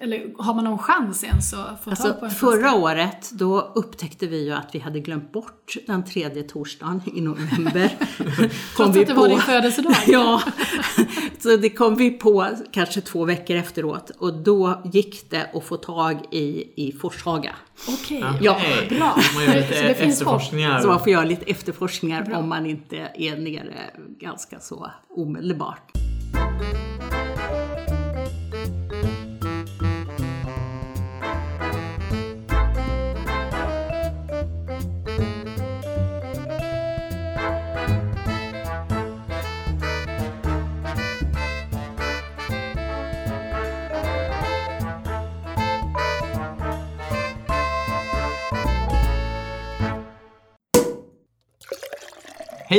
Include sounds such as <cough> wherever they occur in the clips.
eller har man någon chans ens att få Alltså, tag på en förra året, då upptäckte vi ju att vi hade glömt bort den tredje torsdagen i november. <laughs> Kom Trots att det var din födelsedag? <laughs> ja, så det kom vi på kanske två veckor efteråt. Och då gick det att få tag i, i Forshaga. Okej, Ja, Okej. bra. Man gör lite Så det finns hopp. efterforskningar. Så man får göra lite efterforskningar om man inte är nere ganska så omedelbart.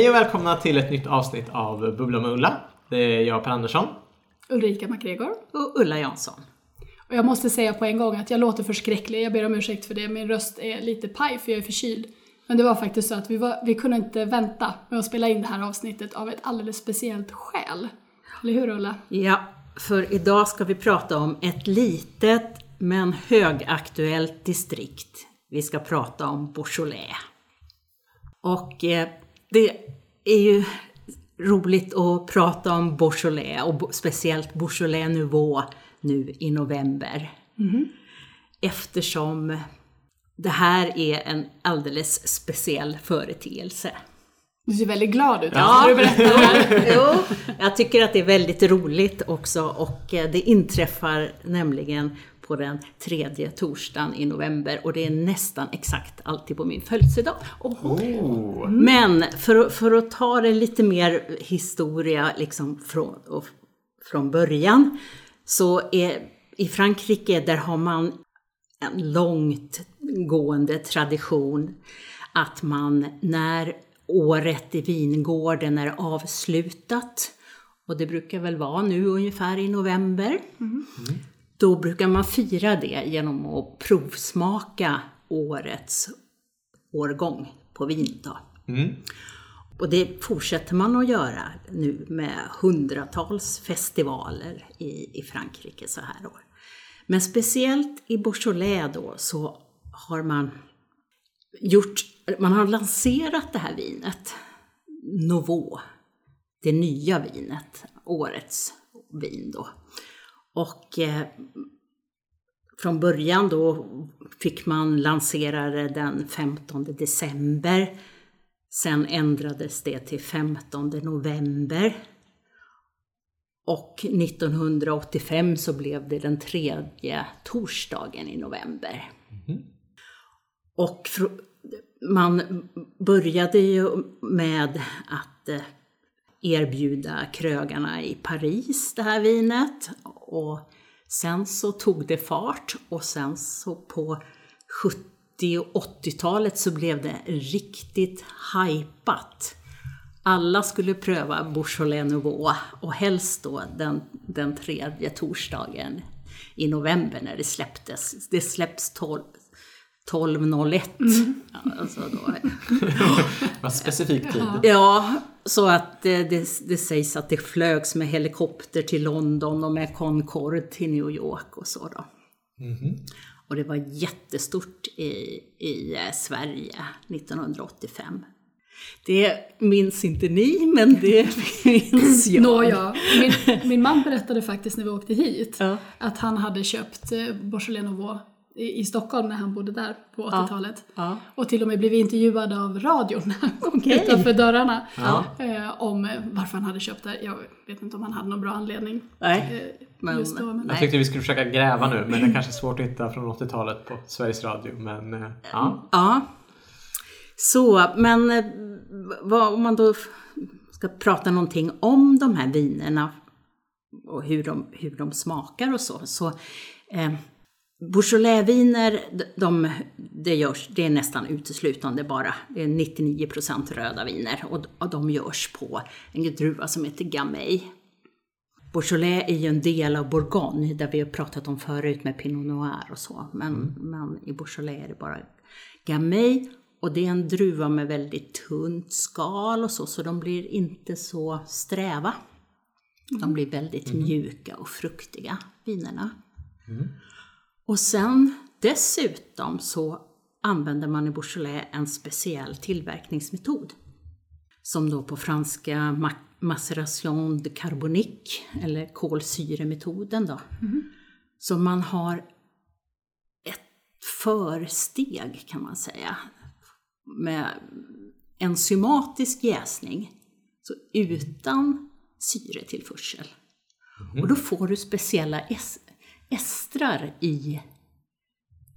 Hej och välkomna till ett nytt avsnitt av Bubbla med Ulla. Det är jag Per Andersson. Ulrika MacGregor. Och Ulla Jansson. Och jag måste säga på en gång att jag låter förskräcklig. Jag ber om ursäkt för det. Min röst är lite paj för jag är förkyld. Men det var faktiskt så att vi, var, vi kunde inte vänta med att spela in det här avsnittet av ett alldeles speciellt skäl. Eller hur Ulla? Ja, för idag ska vi prata om ett litet men högaktuellt distrikt. Vi ska prata om Beaujolais. Och eh, det är ju roligt att prata om Beaujolais och speciellt Beaujolais Nouveau nu i november. Eftersom det här är en alldeles speciell företeelse. Du ser väldigt glad ut. Ja. Du berättar <laughs> jo, jag tycker att det är väldigt roligt också och eh, det inträffar nämligen på den tredje torsdagen i november och det är nästan exakt alltid på min födelsedag. Oh. Men för, för att ta det lite mer historia liksom från, och, från början så är i Frankrike där har man en långt gående tradition att man när året i vingården är avslutat, och det brukar väl vara nu ungefär i november, då brukar man fira det genom att provsmaka årets årgång på vin. Då. Mm. Och det fortsätter man att göra nu med hundratals festivaler i, i Frankrike så här år. Men speciellt i Beaujolais då så har man gjort, man har lanserat det här vinet, Nouveau, det nya vinet, årets vin då. Och eh, från början då fick man lansera det den 15 december. Sen ändrades det till 15 november. Och 1985 så blev det den tredje torsdagen i november. Och fr- man började ju med att eh, erbjuda krögarna i Paris det här vinet. Och sen så tog det fart och sen så på 70 och 80-talet så blev det riktigt hajpat. Alla skulle pröva Beaujolais Nouveau och helst då den, den tredje torsdagen i november när det släpptes. Det släpps 12 12.01. Alltså då, <laughs> Vad specifik tid. Ja, så att det, det, det sägs att det flögs med helikopter till London och med Concorde till New York och så då. Och det var jättestort i, i eh, Sverige 1985. Det minns inte ni, men det <laughs> minns jag. Nåja, min, min man berättade faktiskt när vi åkte hit Ja. att han hade köpt eh, Beaujolais Nouveau i, Stockholm när han bodde där på 80-talet. Ja. Och till och med blev intervjuad av radion när han kom Okej. utanför dörrarna. Ja. Eh, om varför han hade köpt det. Jag vet inte om han hade någon bra anledning. Nej, eh, men- just då, men Jag tyckte vi skulle försöka gräva nu, men det kanske är svårt att hitta från 80-talet på Sveriges Radio. Men eh, ja. Ja. Så, men eh, vad, om man då ska prata någonting om de här vinerna och hur de, hur de smakar och så. så eh, Beaujolais-viner, de, de, det, görs, det är nästan uteslutande bara, det är 99% röda viner och, och de görs på en druva som heter Gamay. Beaujolais är ju en del av Bourgogne, där vi har pratat om förut med Pinot Noir och så. Men, men i Beaujolais är det bara Gamay. Och det är en druva med väldigt tunt skal och så, så de blir inte så sträva. De blir väldigt mjuka och fruktiga, vinerna. Och sen dessutom så använder man i Beaujolais en speciell tillverkningsmetod. Som då på franska ma- maceration de carbonique, eller kolsyremetoden då. Så man har ett försteg kan man säga. Med enzymatisk jäsning. Så utan syretillförsel. Och då får du speciella estrar i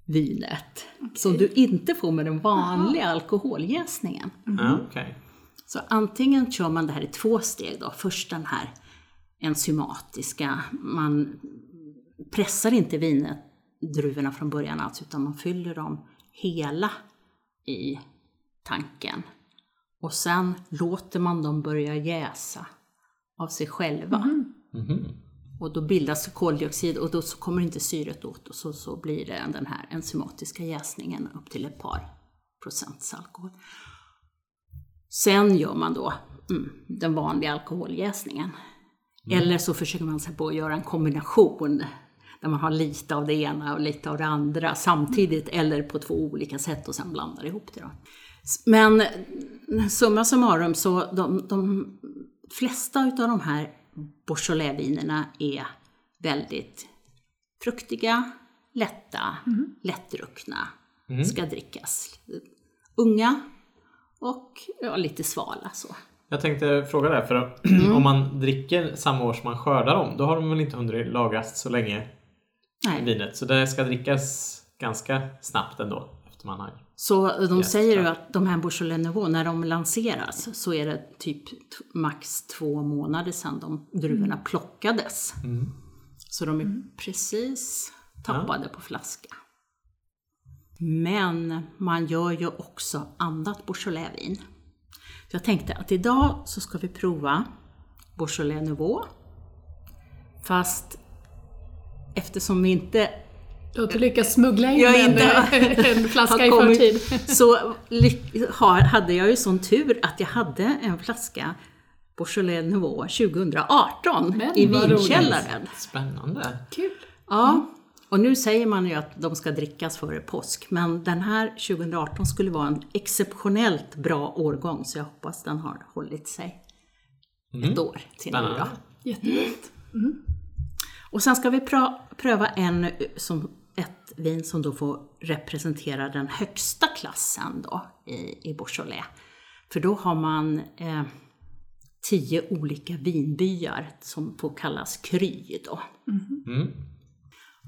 vinet. Som du inte får med den vanliga alkoholjäsningen. Ja, okej. Så antingen kör man det här i två steg då. Först den här enzymatiska, man pressar inte vinet, druvorna från början alls, utan man fyller dem hela i tanken. Och sen låter man dem börja jäsa av sig själva. Mhm. Och då bildas koldioxid och då så kommer inte syret åt och så, så blir det den här enzymatiska jäsningen upp till ett par procents alkohol. Sen gör man då mm, den vanliga alkoholjäsningen. Eller så försöker man sig på att göra en kombination där man har lite av det ena och lite av det andra samtidigt eller på två olika sätt och sen blandar ihop det. Då. Men summa summarum så de, de flesta utav de här Beaujolais-vinerna är väldigt fruktiga, lätta, lättdruckna, ska drickas. Unga och ja, lite svala så. Jag tänkte fråga det, för <clears throat> om man dricker samma år som man skördar dem, då har de väl inte hunnit lagras så länge, Nej. vinet. Så det ska drickas ganska snabbt ändå, efter man har... Så de Yes, säger ju att de här Beaujolais Nouveau, när de lanseras så är det typ max två månader sedan de druvorna plockades. Så de är precis tappade på flaska. Men man gör ju också annat Beaujolais-vin. Jag tänkte att idag så ska vi prova Beaujolais Nouveau. Fast eftersom vi inte Du har inte lyckats smuggla in Jag en, inte <laughs> en flaska i förtid. Så har, hade jag ju sån tur att jag hade en flaska Beaujolais Nouveau 2018 Men i vinkällaren. Spännande! Kul. Ja, och nu säger man ju att de ska drickas före påsk, men den här 2018 skulle vara en exceptionellt bra årgång, så jag hoppas den har hållit sig ett år till nu då. Jätteroligt. Och sen ska vi pröva en som vin som då får representera den högsta klassen då i, i Beaujolais. För då har man eh, tio olika vinbyar som får kallas kry då. Mm.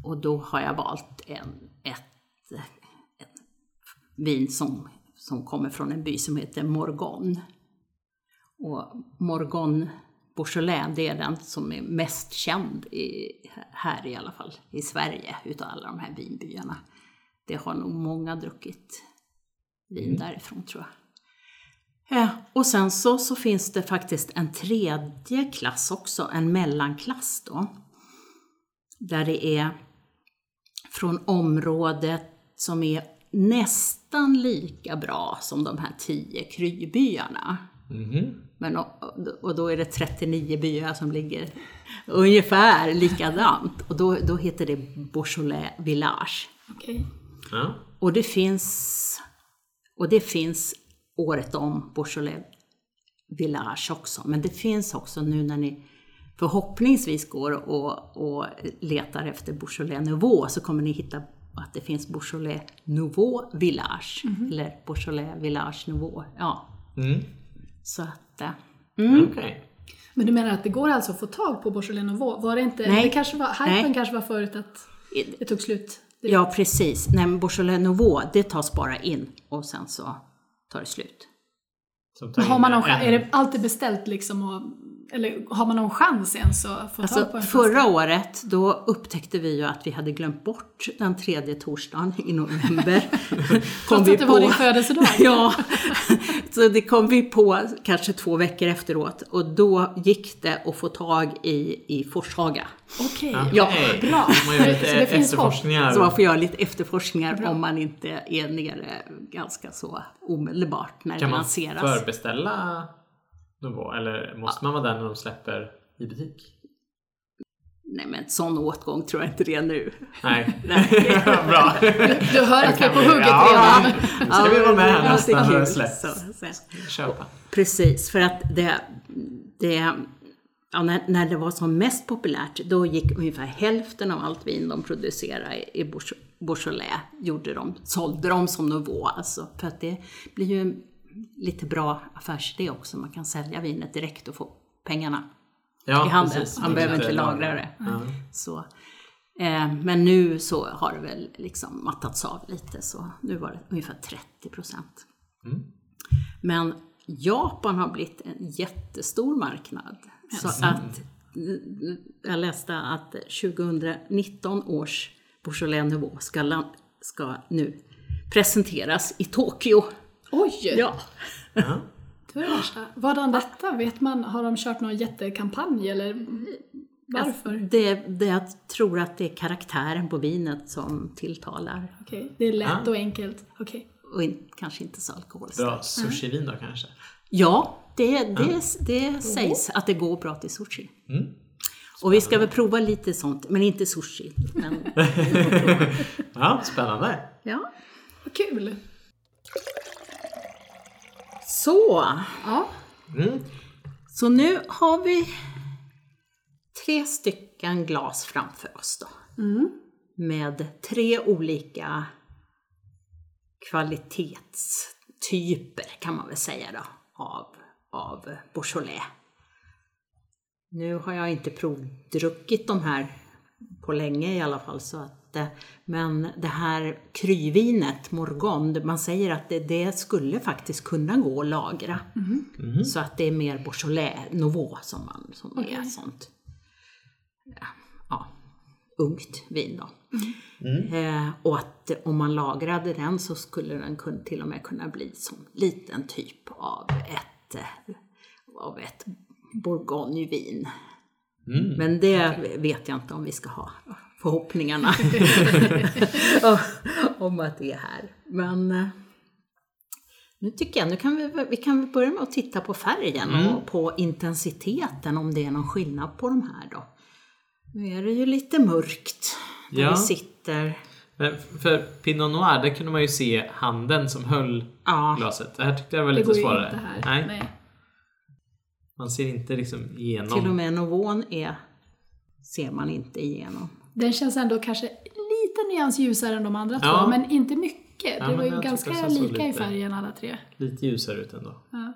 Och då har jag valt en, ett, ett vin som, som kommer från en by som heter Morgon. Och Morgon Beaujolais, det är den som är mest känd i, här i alla fall, i Sverige, utav alla de här vinbyarna. Det har nog många druckit vin därifrån tror jag. Ja, och sen så, så finns det faktiskt en tredje klass också, en mellanklass då. Där det är från området som är nästan lika bra som de här tio krybyarna. Mhm. Men, och, då är det 39 byar som ligger ungefär likadant. Och då, då heter det Beaujolais Village. Okej. Ja. Och det finns, och det finns året om Beaujolais Village också. Men det finns också nu när ni förhoppningsvis går och, och letar efter Beaujolais Nouveau så kommer ni hitta att det finns Beaujolais Nouveau Village. Eller Beaujolais Village Nouveau. Ja, Mm. Så att... eh, Okej. Men du menar att det går alltså att få tag på Beaujolais Nouveau? Var det inte, Nej. det kanske var, hypen Nej. kanske var förut att det tog slut? direkt? Ja, precis. Nej, men Beaujolais Nouveau, det tas bara in och sen så tar det slut. Som tar Men har man någon, är det alltid beställt liksom? Och, eller har man någon chans ens att få tag på Alltså, en förra flaska? året, då upptäckte vi ju att vi hade glömt bort den tredje torsdagen i november. <laughs> Trots att det var din födelsedag? <laughs> ja, så det kom vi på kanske två veckor efteråt och då gick det att få tag i, i Forshaga. Okej, Ja, Okej. bra. Man gör lite <laughs> Så det finns efterforskningar. Så man får göra lite efterforskningar Bra. om man inte är nere ganska så omedelbart när Kan det man lanseras. Förbeställa Nouveau? Eller måste man vara där när de släpper i butik? Nej men sån åtgång tror jag inte det är nu. Nej. <laughs> <laughs> Bra. Du hör att vi är på hugget Ja, redan. Nu ska vi vara med här nästa när det släpps. Så, så. Köpa. Precis, för att det, det ja, när, när det var som mest populärt, då gick ungefär hälften av allt vin de producerade i Bourge- Beaujolais, gjorde de, sålde de som nivå. Alltså, för att det blir ju lite bra affärsidé också, man kan sälja vinet direkt och få pengarna Ja, i handen. precis. Man behöver inte lagra det. Ja. Så, eh, men nu så har det väl liksom mattats av lite, så nu var det ungefär 30 procent. Mm. Men Japan har blivit en jättestor marknad. Så att jag läste att 2019 års Beaujolais Nouveau ska, ska nu presenteras i Tokyo. Oj! Ja. Ja. Det var det värsta. Vadan detta? Vet man, har de kört någon jättekampanj eller varför? Det, det, jag tror att det är karaktären på vinet som tilltalar Okej, det är lätt Ja. och enkelt. Okej. och in, kanske inte så alkoholstarkt. Bra sushi-vin då kanske? Ja, det, det, det sägs att det går bra till sushi. Mm. Och vi ska väl prova lite sånt, men inte sushi. Men, <laughs> Ja, spännande. ja. Vad kul! Så, Ja. Mm. så nu har vi tre stycken glas framför oss då. Med tre olika kvalitetstyper kan man väl säga då, av, av Beaujolais. Nu har jag inte provdruckit de här på länge i alla fall. Så att, eh, men det här kryvinet, Morgon, man säger att det, det skulle faktiskt kunna gå att lagra. Så att det är mer Beaujolais Nouveau som, man, som är Okej. sånt. Ja, ja, ungt vin då. Eh, och att om man lagrade den så skulle den kun, till och med kunna bli som liten typ av ett, eh, av ett bourgognevin. Men det vet jag inte om vi ska ha förhoppningarna <laughs> om att det är här. Men eh, nu tycker jag, nu kan vi, vi kan börja med att titta på färgen och på intensiteten, om det är någon skillnad på de här då. Nu är det ju lite mörkt där Ja. vi sitter. Men för Pinot Noir, där kunde man ju se handen som höll Ja, glaset. Det här tyckte jag var Det lite går ju svårare. inte här. Nej, Nej. man ser inte liksom igenom. till och med Novon är, ser man inte igenom. Den känns ändå kanske lite nyans ljusare än de andra Ja. två, men inte mycket. Ja, det var ju ganska lika i lite. färgen alla tre. Lite ljusare ut ändå. Ja.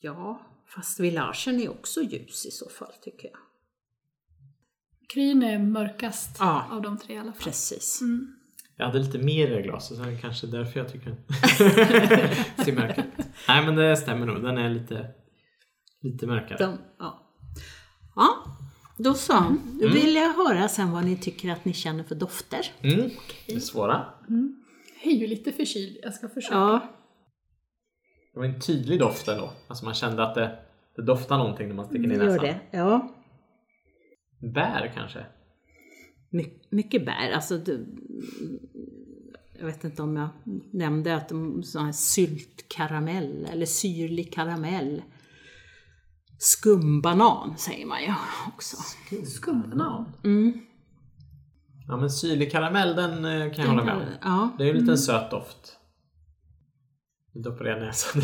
Ja, fast villagen är också ljus i så fall tycker jag. Kryn är mörkast Ja. av de tre i alla fall. Precis. Jag hade lite mer i det glaset så det är kanske därför jag tycker den ser mörk ut. Nej men det stämmer nog, den är lite, lite mörkare. De, ja. ja, då så. Nu vill jag höra sen vad ni tycker att ni känner för dofter. Mm. Det är svåra. Jag är ju lite förkyld. Jag ska försöka. Ja, Det var en tydlig doft ändå. Alltså man kände att det, det doftar någonting när man sticker ner gör näsan. det. Ja. Bär kanske? My, mycket bär. Alltså, det, jag vet inte om jag nämnde att de sån här syltkaramell eller syrlig karamell. Skumbanan säger man ju också. Skumbanan. Mm. Ja men syrlig karamell den eh, kan jag hålla med om. Ja. Det är ju en liten söt doft. Nu doppar jag näsan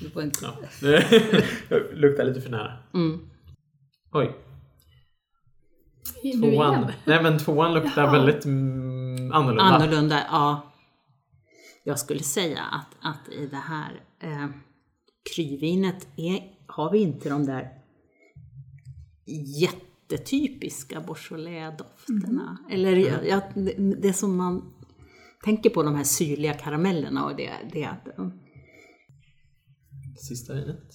Det var inte... ja. <laughs> Luktar lite för nära. Mm. Oj. Tvåan. Nej men tvåan luktar Jaha. väldigt mm, annorlunda. Annorlunda, ja. Jag skulle säga att, att i det här eh, kryvinet är, har vi inte de där jättetypiska Beaujolais-dofterna. Eller jag, jag, det, det som man tänker på, de här syrliga karamellerna och det, det mm, Sista vinet.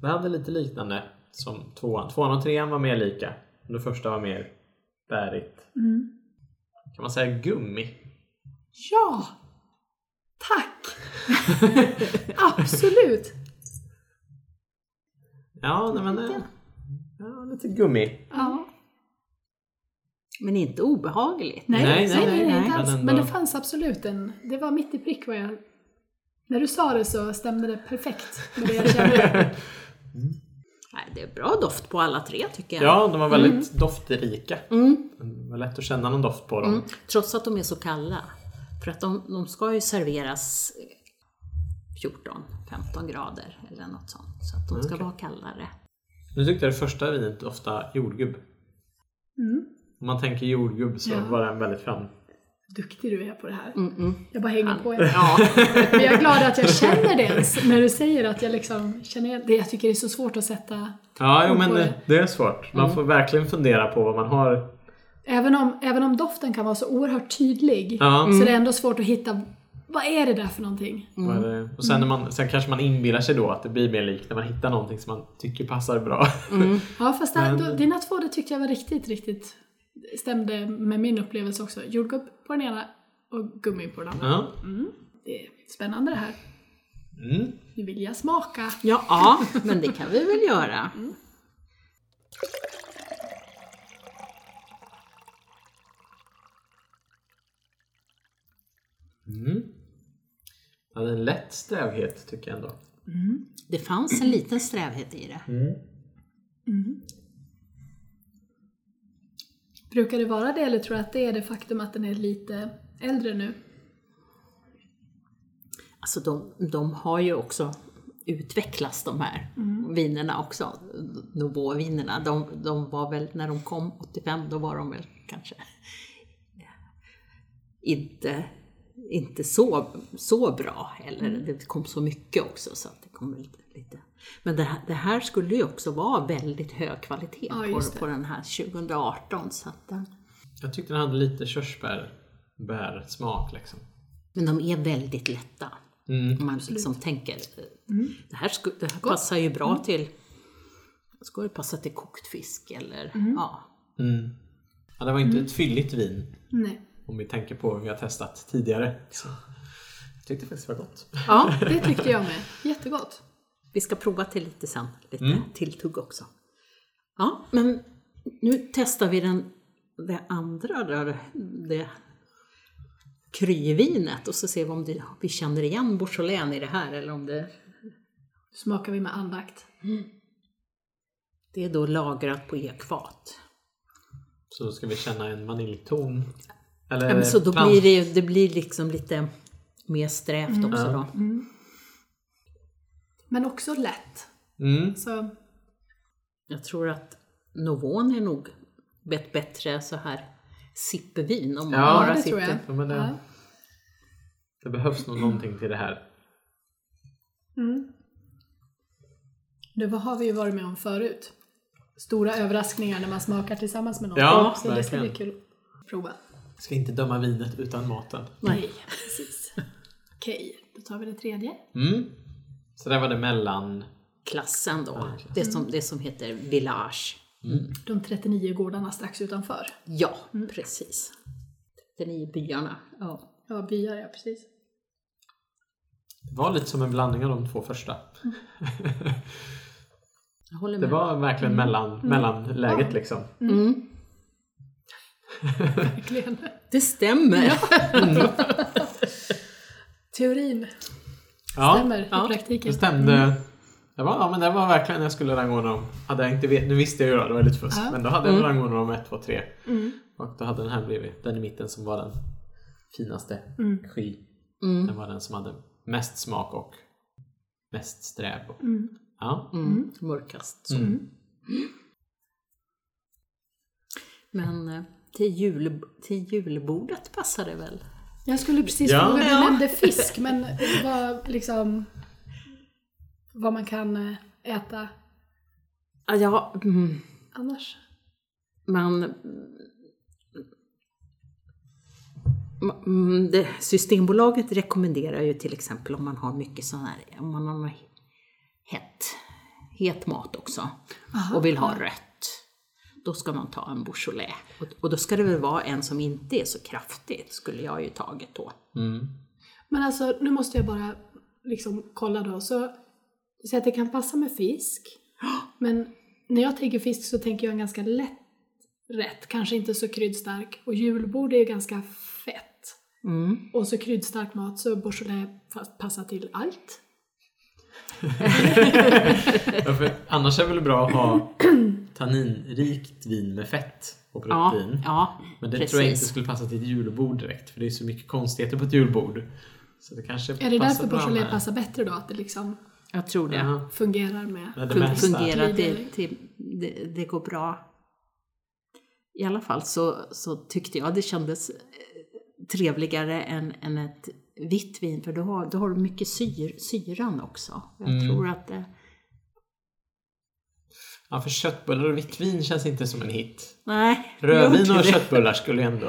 Det hade lite liknande som tvåan. Tvåan och trean var mer lika. Det första var mer bärigt. Mm. Kan man säga gummi? Ja! Tack! <laughs> Absolut! Ja, nej, men... eh, Ja, lite gummi. Ja. men inte obehagligt. Nej, Nej, nej, nej, nej, nej, inte nej. alls. Men det fanns absolut en... Det var mitt i prick vad jag... När du sa det så stämde det perfekt med det jag kände. <laughs> det är bra doft på alla tre tycker jag. Ja, de var väldigt doftrika. Det var lätt att känna någon doft på dem. Mm. Trots att de är så kalla. För att de, de ska ju serveras 14-15 grader eller något sånt. Så att de ska vara kallare. Nu tyckte jag det första vinet ofta jordgubb. Om man tänker jordgubb så Ja. var den väldigt fram... Duktig du är på det här. Mm-mm. Jag bara hänger på er. Ja, Men jag är glad att jag känner det ens, när du säger att jag liksom känner det. Jag tycker det är så svårt att sätta, Ja, jo, men på det, det. det är svårt. Man får verkligen fundera på vad man har. Även om, även om doften kan vara så oerhört tydlig, Ja. så det är ändå svårt att hitta, vad är det där för någonting? Det? Och sen, när man, sen kanske man inbillar sig då att det blir mer likt när man hittar någonting som man tycker passar bra. <laughs> Ja, fast det, Men- då, dina två, det tyckte jag var riktigt, riktigt, stämde med min upplevelse också. Jordgubb på den ena och gummi på den andra. Ja. Det är spännande det här. Mm. Nu vill jag smaka. ja, ja, men det kan vi väl göra. Mm. Ja, det är en lätt strävhet tycker jag ändå. Det fanns en liten strävhet i det. Brukar det vara det eller tror du att det är det faktum att den är lite äldre nu? Alltså de, de har ju också utvecklats de här vinerna också, Nouveau-vinerna. De, de var väl, när de kom 85, då var de väl kanske inte, inte så, så bra. Eller det kom så mycket också så att det kom lite, lite. Men det här, det här skulle ju också vara väldigt hög kvalitet Ja, på, på den här 2018. Så att, den- Jag tyckte den hade lite körsbär-bärsmak liksom. men de är väldigt lätta. Mm. Om man liksom tänker, eh, det här, sku, det här passar ju bra till, ska det passa till kokt fisk eller ja. Mm. Ja, det var inte ett fylligt vin Nej. Om vi tänker på vad vi har testat tidigare. Så. Jag tyckte faktiskt det var gott. Ja, det tyckte jag med. Jättegott. Vi ska prova till lite sen, lite Mm. tilltugg också. Ja, men nu testar vi den, det andra då, det kryvinet och så ser vi om det, vi känner igen Beaujolais i det här eller om det, Smakar vi med andakt. det är då lagrat på ekfat. Så då ska vi känna en vaniljton. Eller Ja, men så då plants- blir det, ju- det blir liksom lite mer strävt också då. Men också lätt. Mm. Så Jag tror att Novon är nog ett bättre så här sippvin om man Ja, bara det sitter. tror jag. Ja, men det, Ja. det behövs nog någonting till det här. Mm. Det har vi ju varit med om förut. Stora överraskningar när man smakar tillsammans med någon. Ja, så det ska bli verkligen. kul att prova. Jag ska inte döma vinet utan maten. Nej. precis. Okej, då tar vi det tredje. Mm. Så där var det mellan... Klassen då, Ja, det, som, det som heter Village. De 39 gårdarna strax utanför. Ja, precis. 39 byarna. Ja. Ja, byar ja, precis. Det var lite som en blandning av de två första. Jag håller Det var verkligen mellan, mellanläget liksom. Mm. Verkligen. Det stämmer. Teorin Ja, stämmer ja, i praktiken. det stämde. Det var, ja, men det var verkligen jag skulle rangordna dem. Hade jag inte vet, nu visste jag ju då, det var lite fusk. Ja. Men då hade jag rangordnat dem 1, 2, 3. Mm. Och då hade den här blivit den i mitten som var den finaste. Mm. Sky. Mm. Den var den som hade mest smak och mest sträv. Mm. Ja. Mm. Mörkast. Så. Mm. Men eh, till, jul, till julbordet passar det väl? Jag skulle precis Ja. fråga, du Ja. nämnde fisk, men vad liksom vad man kan eh, äta Ja, Ja, mm, annars. man... Mm, det, Systembolaget rekommenderar ju till exempel om man har mycket sån här, om man har hett, het mat också Aha, och vill ha ja. rött. Då ska man ta en Beaujolais. Och, och då ska det väl vara en som inte är så kraftigt, skulle jag ju tagit då. Mm. Men alltså, nu måste jag bara liksom kolla då. Så, så att det kan passa med fisk. Men när jag tänker fisk så tänker jag en ganska lätt rätt. Kanske inte så kryddstark. Och julbord är ju ganska fett. Mm. Och så kryddstark mat så Beaujolais passar till allt. <laughs> ja, för annars är det väl bra att ha tanninrikt vin med fett och Ja, protein. ja Men det precis. tror jag inte skulle passa till ett julbord direkt för det är så mycket konstigheter på ett julbord. Så det kanske Är det därför bra Beaujolais passar bättre då? Att det liksom Jag tror det. Ja, fungerar med... med det mesta. fungerar, det, till, det, det går bra. I alla fall så, så tyckte jag det kändes eh, trevligare än, än ett vitt vin för då har, då har du mycket syr, syran också. Jag Mm. tror att det, Ja, för köttbullar och vitt vin känns inte som en hit. nej. Rödvin och köttbullar skulle ändå,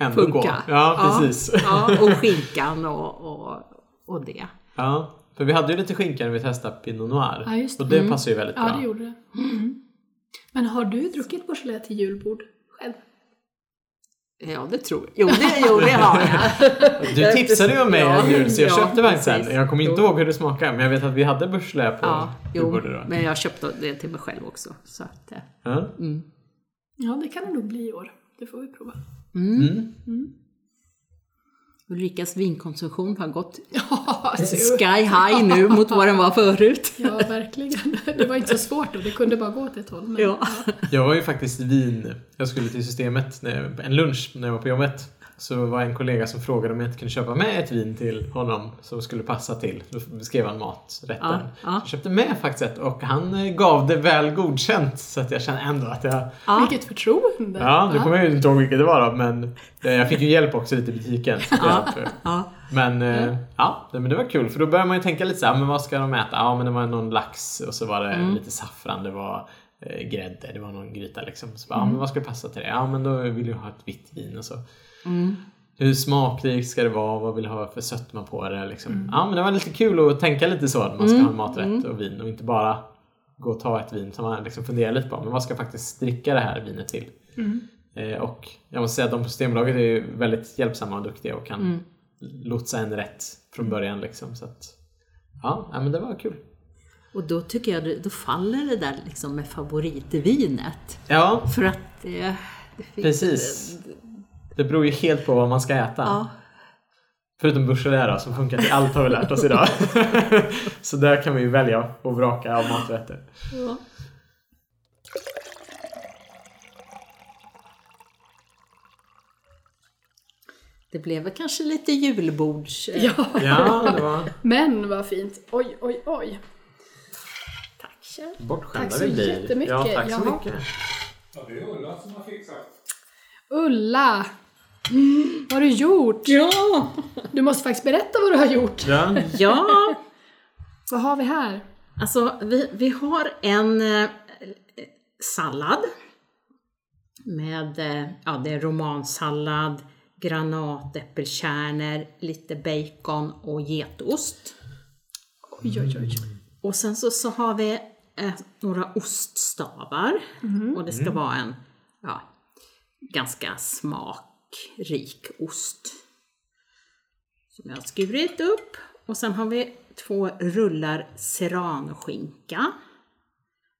ändå gå. Ja, precis. Ja, <laughs> och skinkan och, och, och det. Ja, för vi hade ju lite skinka när vi testade Pinot Noir. Ja, just det. Och det Mm. passar ju väldigt Ja, bra. det gjorde det. Mm. Men har du druckit Beaujolais till julbord själv? Ja, det tror jag. Jo, det, jo, det har jag. <laughs> Du tipsade ju om mig Ja, jul så jag ja, köpte faktiskt en. precis. Jag kommer inte Jo. ihåg hur det smakade men jag vet att vi hade Beaujolais på Ja, jo, då. men jag köpte det till mig själv också. Så att, Ja. mm. Ja, det kan det nog bli i år. Det får vi prova. Mm. Ulrikas vinkonsumtion har gått <laughs> Ja, sky high nu <laughs> mot vad den var förut. ja, verkligen. Det var inte så svårt då. Det kunde bara gå åt ett håll. Men, Ja. Jag var ju faktiskt vin, jag skulle till systemet, när, en lunch när jag var på jobbet. Så var en kollega som frågade om jag inte kunde köpa med ett vin till honom som skulle passa till. Då beskrev han maträtten. Ja, ja. Jag köpte med faktiskt ett och han eh, gav det väl godkänt så att jag kände ändå att jag... Ja. Vilket förtroende! Ja, nu kommer jag ju inte ihåg vilket det var då men jag fick ju hjälp också lite i butiken. så Ja. Ja. Men eh, ja, det- men det var kul för då börjar man ju tänka lite så här, men vad ska de äta? Ja, men det var någon lax och så var det Mm. lite saffran, det var eh, grädde, det var någon gryta liksom. Så bara, ja, Mm. men vad ska passa till det? Ja, men då vill jag ha ett vitt vin och så. Mm. Hur smakrikt ska det vara? Vad vill jag ha för sötma på det? Liksom. Mm. Ja, men det var lite kul att tänka lite så när man ska ha en maträtt och vin och inte bara gå och ta ett vin som man liksom funderar lite på. Men vad ska jag faktiskt dricka det här vinet till? Mm. Eh, och jag måste säga att de på Systembolaget är ju väldigt hjälpsamma och duktiga och kan Mm. lotsa en rätt från början liksom. Så att, ja, men det var kul. Och då tycker jag då faller det där liksom med favoritvinet. Ja, För att det... det finns- precis. Det beror ju helt på vad man ska äta. Ja. Förutom då, som funkar till allt har vi lärt oss idag. <laughs> så där kan vi ju välja och vraka av maträtter. Ja. Det blev väl kanske lite julbords... eh, Ja. Ja, det var Men vad fint. Oj, oj, oj. Tack Kjell. bortskämda Tack så vi blir. jättemycket. Ja, tack så Jaha. mycket. Ja, det är Ulla som har fixat. Ulla! Vad har du gjort? Ja! Du måste faktiskt berätta vad du har gjort. Ja, Ja, Vad har vi här? alltså vi, vi har en eh, sallad med, eh, ja det är romansallad, granatäppelkärnor, lite bacon och getost. Oj, oj, oj. Och sen så, så har vi eh, några oststavar. Och det ska vara en ja, ganska smakrik ost. Som jag har skurit upp. Och sen har vi två rullar serranoskinka.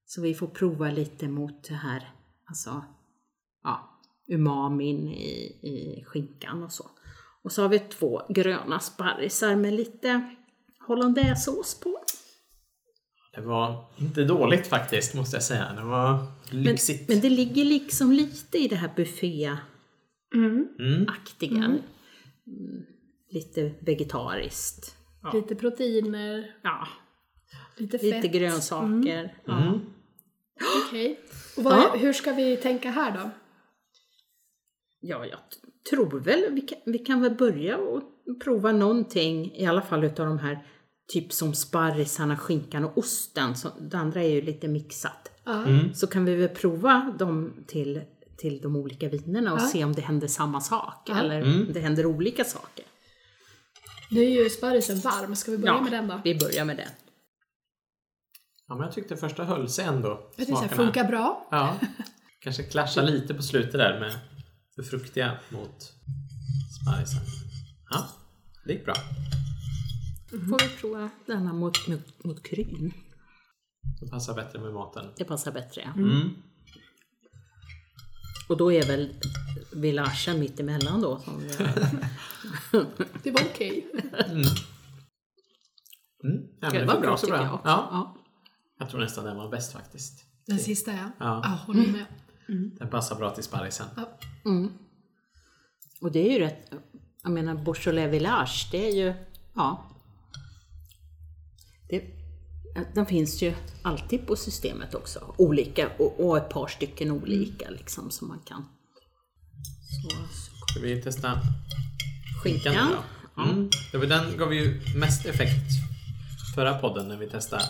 Så vi får prova lite mot det här, alltså, ja, umamin i, i skinkan och så. Och så har vi två gröna sparrisar med lite hollandaisesås på. det var inte dåligt faktiskt måste jag säga. Det var Men, lyxigt. men det ligger liksom lite i det här bufféaktiga. Mm. Mm. Mm. Lite vegetariskt. Lite proteiner, Ja, lite fett. lite grönsaker. Ja. Mm. Okej. Och vad, Ja. hur ska vi tänka här då? ja, jag tror väl vi kan, vi kan väl börja och prova någonting, i alla fall utav de här typ som sparrisarna, skinkan och osten. Så, det andra är ju lite mixat. Ja. Mm. Så kan vi väl prova dem till, till de olika vinerna och Ja. se om det händer samma sak Ja. eller Mm. om det händer olika saker. Nu är ju sparrisen varm, ska vi börja med den då? vi börjar med den. Ja, men jag tyckte första höll sig ändå. Jag säga, smakerna. funkar bra. Ja. <laughs> Kanske clashar lite på slutet där med det fruktiga mot sparrisen. Ja, det gick bra. får vi prova denna mot, mot, mot kryn. Det passar bättre med maten. Det passar bättre. Ja. Mm. Och då är väl villagen mitt emellan då. Som vi- <laughs> Det var okej. Mm. men det var bra tycker jag också. Ja, Ja. jag tror nästan den var bäst faktiskt. Den sista ja. Ja. Ja, håller med. Den passar bra till sparrisen. Och det är ju rätt, jag menar Beaujolais Village, det är ju, ja. Det, den finns ju alltid på systemet också, olika och, och ett par stycken olika liksom som man kan. Så, så Ska vi testa skinkan. nu då? Mm. Det var Den gav ju mest effekt förra podden när vi testade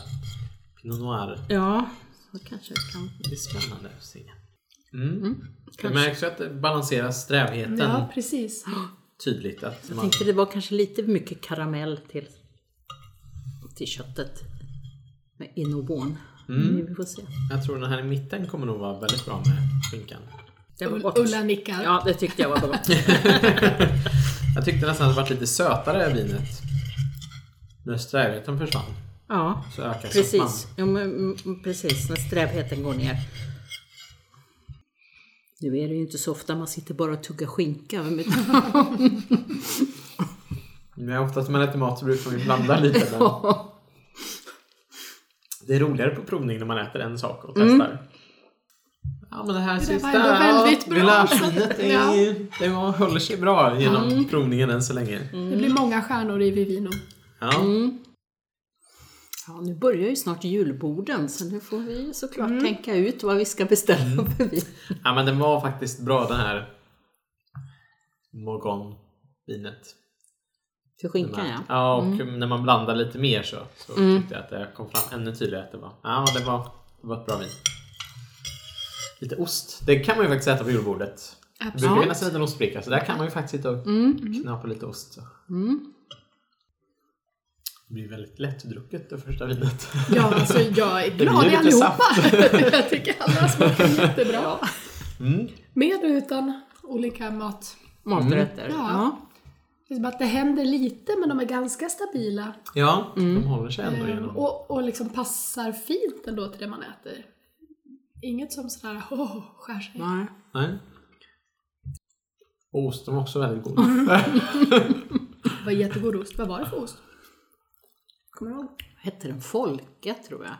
Pinot Noir. Ja, så kanske det kan. Det är spännande att se. Mm. Det kanske. märks ju att det balanserar strävheten Ja, precis. tydligt. Att Jag man, tänkte det var kanske lite mycket karamell till, till köttet med Inobon. Mm. Vi får se. jag tror den här i mitten kommer nog vara väldigt bra med skinkan. Var. Ulla nickar. Ja, det tyckte jag var gott. <laughs> Jag tyckte nästan att det varit lite sötare vinet. När strävheten försvann. Ja, Så ökar precis. Ja, men, mm, precis, när strävheten går ner. Nu är det ju inte så ofta man sitter bara och tuggar skinka. men- Men <laughs> oftast när man äter mat så brukar vi blanda lite. Men <laughs> det är roligare på provning när man äter en sak och testar. Ja men det här där sista, var väldigt bra. Det, Ja. det håller sig bra genom provningen än så länge. Det blir många stjärnor i Vivino. Ja. Ja, nu börjar ju snart julborden så nu får vi såklart tänka ut vad vi ska beställa för vin. ja men den var faktiskt bra den här Morgon-vinet. Till skinkan ja. Ja, och när man blandar lite mer så, så tyckte jag att det kom fram ännu tydligare att det var, ja, det var, det var ett bra vin. Lite ost. Det kan man ju faktiskt äta på julbordet. Det brukar Absolut. finnas en liten ostbricka så där kan man ju faktiskt sitta och knappa lite ost. Så. Det blir väldigt lättdrucket det första vinet. Ja, alltså jag är <laughs> glad i allihopa. <laughs> jag tycker alla smakar jättebra. <laughs> Mm. Med och utan olika mat. Maträtter. Ja. Ja. Det är som att det händer lite men de är ganska stabila. Ja, de håller sig ändå igenom. Och, och liksom passar fint ändå till det man äter. Inget som sådär, <laughs> åh, skär sig. Nej. Nej. Osten var också väldigt god. Det var jättegod ost. Vad var det för ost? Kommer du ihåg? Hette den Folke tror jag?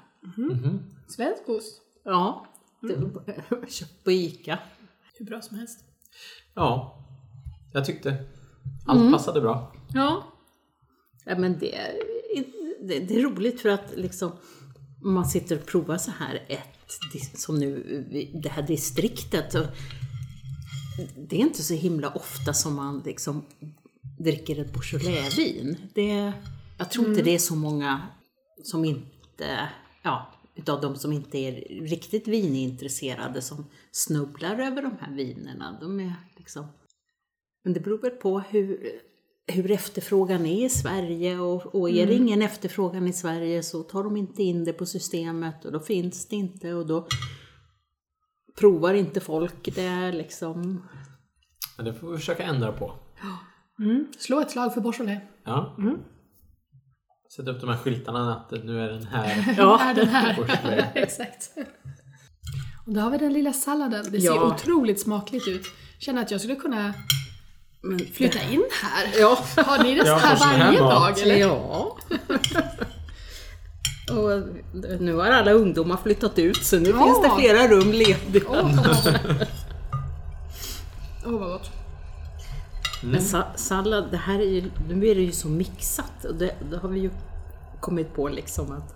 Svensk ost. Ja. Det var <laughs> köpt på Ica. Hur bra som helst. Ja, jag tyckte allt passade bra. Ja. Ja, men det, är- det, det är roligt för att liksom man sitter och provar så här ett, som nu, det här distriktet. Och det är inte så himla ofta som man liksom dricker ett Beaujolais-vin. Det, jag tror inte det är så många som inte, ja, utav de som inte är riktigt vinintresserade som snubblar över de här vinerna. De är liksom men det beror väl på hur, hur efterfrågan är i Sverige och, och är det ingen efterfrågan i Sverige så tar de inte in det på systemet och då finns det inte och då provar inte folk det liksom. Men det får vi försöka ändra på. Mm. Slå ett slag för Beaujolais. Ja. Sätta upp de här skyltarna att nu är den här. <laughs> Ja. Är den här. <laughs> <laughs> Exakt. Och då har vi den lilla salladen. Det ser Ja. otroligt smakligt ut. Känner att jag skulle kunna Men flytta in här. <laughs> Ja. Har ni det Ja, här varje mat. dag eller? Ja. och nu har alla ungdomar flyttat ut så nu Ja. finns det flera rum lediga. Åh Åh, vad gott. Men sa sallad, det här är ju, nu är det ju så mixat och det, det har vi ju kommit på liksom att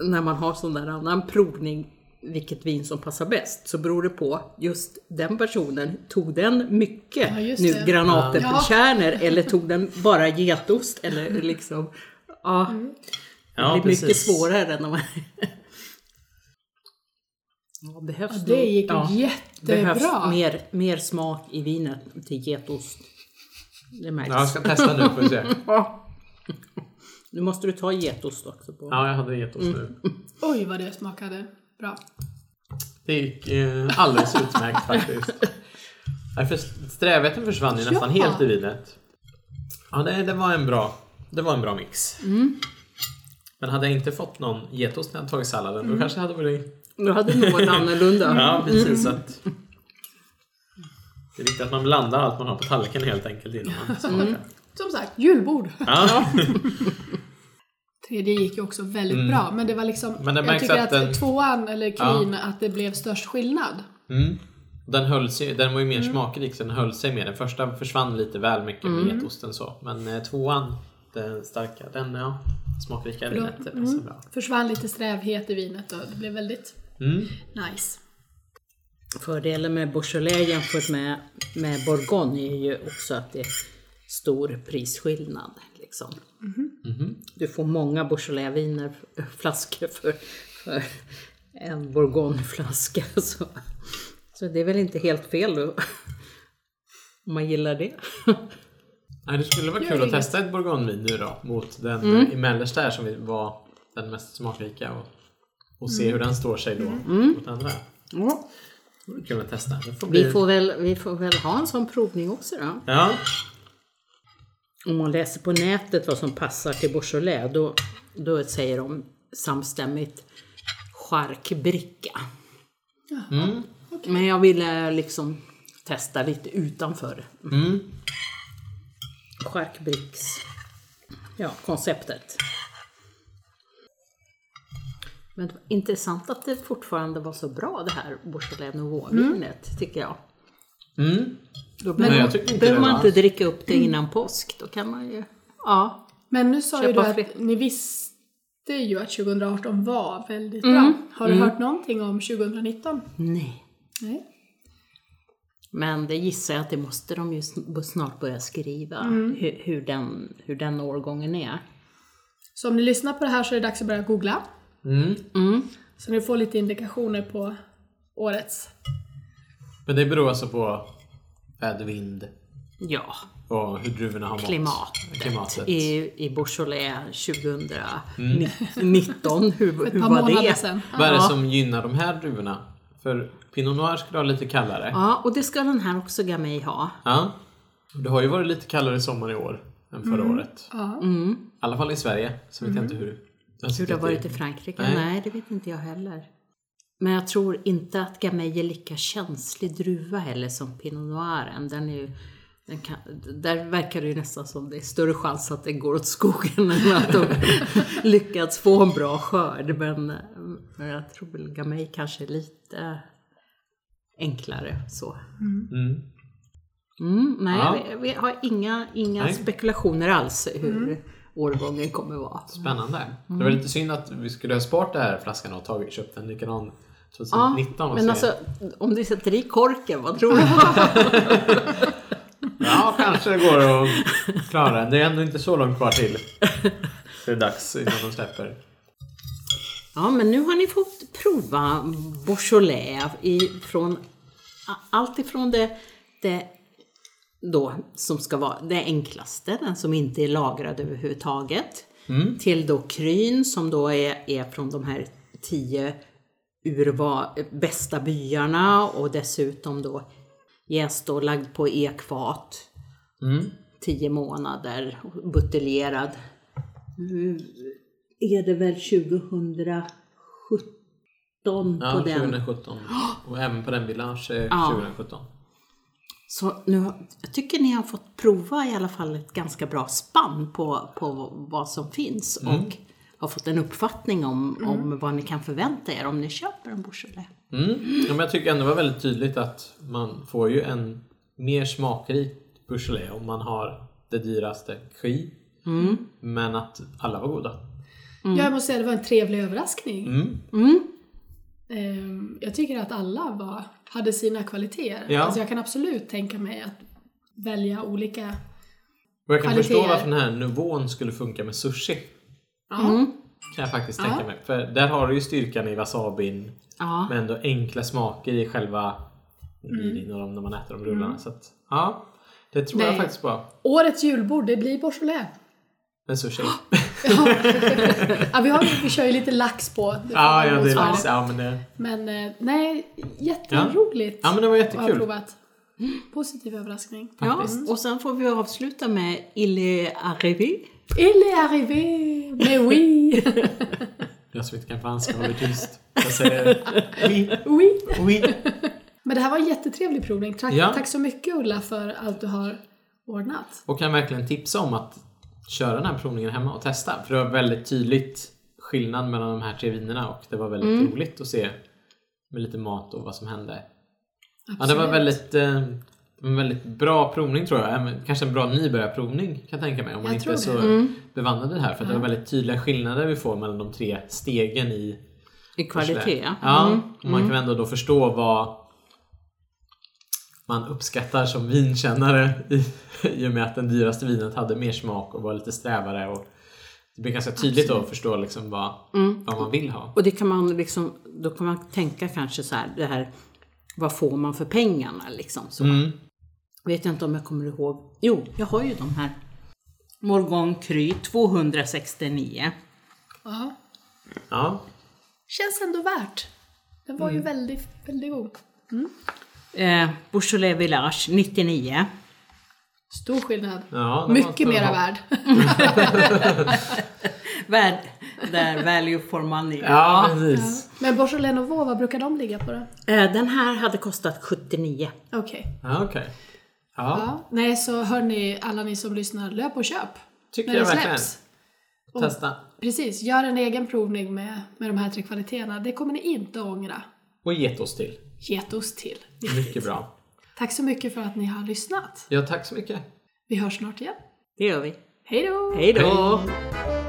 när man har sån där annan provning vilket vin som passar bäst så beror det på just den personen, tog den mycket Ja, nu granatäppelkärnor eller tog den bara getost eller <laughs> liksom ja, Ja, det blir mycket svårare när man <laughs> Ja, behövs Ja, det gick jättebra. Behövs mer, mer smak i vinet till getost. Det märks. Ja, jag ska testa nu får vi se. <laughs> Ja. Nu måste du ta getost också. På. Ja, jag hade getost nu. Oj, vad det smakade bra. Det gick eh, alldeles utmärkt <laughs> faktiskt. Nej, för strävheten försvann ju nästan Ja. helt i vinet. Ja, det, det, var en bra, det var en bra mix. Men hade jag inte fått någon getost när jag tagit salladen, då kanske det hade varit... Du hade nog varit annorlunda. <laughs> Ja, precis. Så att... Det är viktigt att man blandar allt man har på tallriken helt enkelt innan man <laughs> smakar. som sagt, julbord. Ja. Tredje gick ju också väldigt bra, men det var liksom... Mm. Men det jag tycker att att, den- tvåan, eller Queen, att det blev störst skillnad. Mm. Den, höll sig, den var ju mer Mm. smakrik så den höll sig mer. Den första försvann lite väl mycket med Mm. getosten så. Men eh, tvåan, den starka, den ja, smakrika För då- vinet, det passar mm. bra. Försvann lite strävhet i vinet och det blev väldigt Mm. nice. Fördelen med Beaujolais jämfört med, med Bourgogne är ju också att det är stor prisskillnad. Liksom. Mhm. Du får många Beaujolais-viner, <laughs> flaskor för, för en Bourgogne-flaska. <laughs> Så, så det är väl inte helt fel då, om man gillar det. <laughs> Nej, det skulle vara kul att testa ett bourgognevin nu då mot den Mm. i mellersta här som var den mest smakrika och, och se Mm. hur den står sig då mot andra. Ja. Det vore kul att testa. Det får bli... Vi, får väl, vi får väl ha en sån provning också då. Ja, Om man läser på nätet vad som passar till Beaujolais, då, då säger de samstämmigt charkbricka. Mm. Men jag ville liksom testa lite utanför mm. charkbricks ja, konceptet. Men det var intressant att det fortfarande var så bra det här Beaujolais Nouveau-vinet, tycker jag. Mm. Då Men jag man, tycker inte behöver man inte dricka upp det innan påsk. Då kan man ju... Ja. Men nu sa ju du att ni visste ju att 2018 var väldigt Mm. bra. Har du hört någonting om 2019? Nej. Nej. Men det gissar jag att det måste de ju sn- snart börja skriva. Mm. Hur, hur, den, hur den årgången är. Så om ni lyssnar på det här så är det dags att börja googla. Mm. Mm. Så ni får lite indikationer på årets. Men det beror alltså på väder, vind Ja, och hur druvorna har mått. klimatet. Klimatet. I, i Beaujolais <laughs> 2019. Hur, Ett hur par var det? sedan. Vad är det som gynnar de här druvorna? För Pinot Noir skulle ha lite kallare. Ja, och det ska den här också Gamay ha. Ja. Det har ju varit lite kallare sommar i år än förra året. Ja. Mm. I alla fall i Sverige. Så vet jag inte hur Hur det har varit i Frankrike? Nej. Nej. det vet inte jag heller. Men jag tror inte att Gamay är lika känslig druva heller som Pinot Noiren. Den är ju, den kan, där verkar det ju nästan som det är större chans att det går åt skogen <laughs> än att de <laughs> lyckats få en bra skörd. Men, men jag tror väl Gamay kanske är lite enklare så. Mm. Mm, nej, Ja. vi, vi har inga, inga Nej. spekulationer alls hur årgången kommer vara. Spännande. Det Mm. var lite synd att vi skulle ha sparat den här flaskan och tagit, köpt en likadan 2019. och men alltså om du sätter i korken, vad tror du? Ja, kanske det går att klara den. Det är ändå inte så långt kvar till. Det är dags innan de släpper. ja, men nu har ni fått prova Beaujolais ifrån allt ifrån det, det då som ska vara det enklaste, den som inte är lagrad överhuvudtaget, till då Kryn som då är, är från de här tio urva, bästa byarna och dessutom då jäst och lagd på ekfat. Mm. Tio månader, buteljerad. Nu är det väl 2017 Ja, på den. 2017. Och även på den Village Ja. 2017. Så nu, jag tycker ni har fått prova i alla fall ett ganska bra spann på, på vad som finns och har fått en uppfattning om, om vad ni kan förvänta er om ni köper en Beaujolais. Mm. Ja, men jag tycker ändå det var väldigt tydligt att man får ju en mer smakrik Beaujolais om man har det dyraste Cui. Men att alla var goda. Jag måste säga att det var en trevlig överraskning. Mm. Ehm, Jag tycker att alla var, hade sina kvaliteter. Ja. Alltså jag kan absolut tänka mig att välja olika... Och jag kan Kvaliteter. förstå varför den här nivån skulle funka med sushi. Ja. Kan jag faktiskt Ja. tänka mig. För där har du ju styrkan i wasabin. Ja. Men ändå enkla smaker i själva de när man äter de rullarna. Så att, ja, det tror jag Nej. faktiskt på. Årets julbord, det blir Beaujolais. Men sushi. <gasps> Ja, vi, har, vi kör ju lite lax på. Ja, ja, det är lax. Ja, men det, Men eh, nej, jätteroligt. ja, men det var jättekul. provat. Positiv överraskning. Ja, Faktiskt. och sen får vi avsluta med Il est arrivé. Il est arrivé, mais oui. <laughs> Jag som inte kan franska håller tyst. Jag säger oui, oui. oui. Men det här var en jättetrevlig provning. Tack, Ja. tack så mycket Ulla för allt du har ordnat. Och kan verkligen tipsa om att köra den här provningen hemma och testa. För det var väldigt tydligt skillnad mellan de här tre vinerna och det var väldigt Mm. roligt att se med lite mat och vad som hände. Ja, Absolut. det var väldigt, eh, en väldigt bra provning tror jag. Kanske en bra nybörjarprovning kan jag tänka mig om man Jag inte är så. Mm. bevandrad i det här. För att det var väldigt tydliga skillnader vi får mellan de tre stegen i I kvalitet. Mm. Ja, och man kan ändå då förstå vad man uppskattar som vinkännare i, <laughs> i och med att den dyraste vinet hade mer smak och var lite strävare. Och det blir ganska tydligt då att förstå liksom vad, Mm. vad man vill ha. Och det kan man liksom, då kan man tänka kanske så här, det här, vad får man för pengarna liksom? Så. Mm. Vet jag inte om jag kommer ihåg. Jo, jag har ju de här. Morgon Cry 269. Ja. Ja, Känns ändå värt. Den var ju Mm. väldigt, väldigt god. Eh, Beaujolais Village 99. Stor skillnad. ja Mycket mera hopp. värd. <laughs> Värd, där value for money. Ja, precis. Men Beaujolais Nouveau, vad brukar de ligga på då? Eh, den här hade kostat 79. Okej. Ja, okej. Ja, Ja. Nej, så hör ni, alla ni som lyssnar, löp och köp. tycker när jag det verkligen. släpps. Testa. Precis, gör en egen provning med, med de här tre kvaliteterna. Det kommer ni inte ångra. Och getost till. Getost till. Mycket bra. Tack så mycket för att ni har lyssnat. Ja, tack så mycket. Vi hörs snart igen. Det gör vi. Hej då! Hej då! Hej.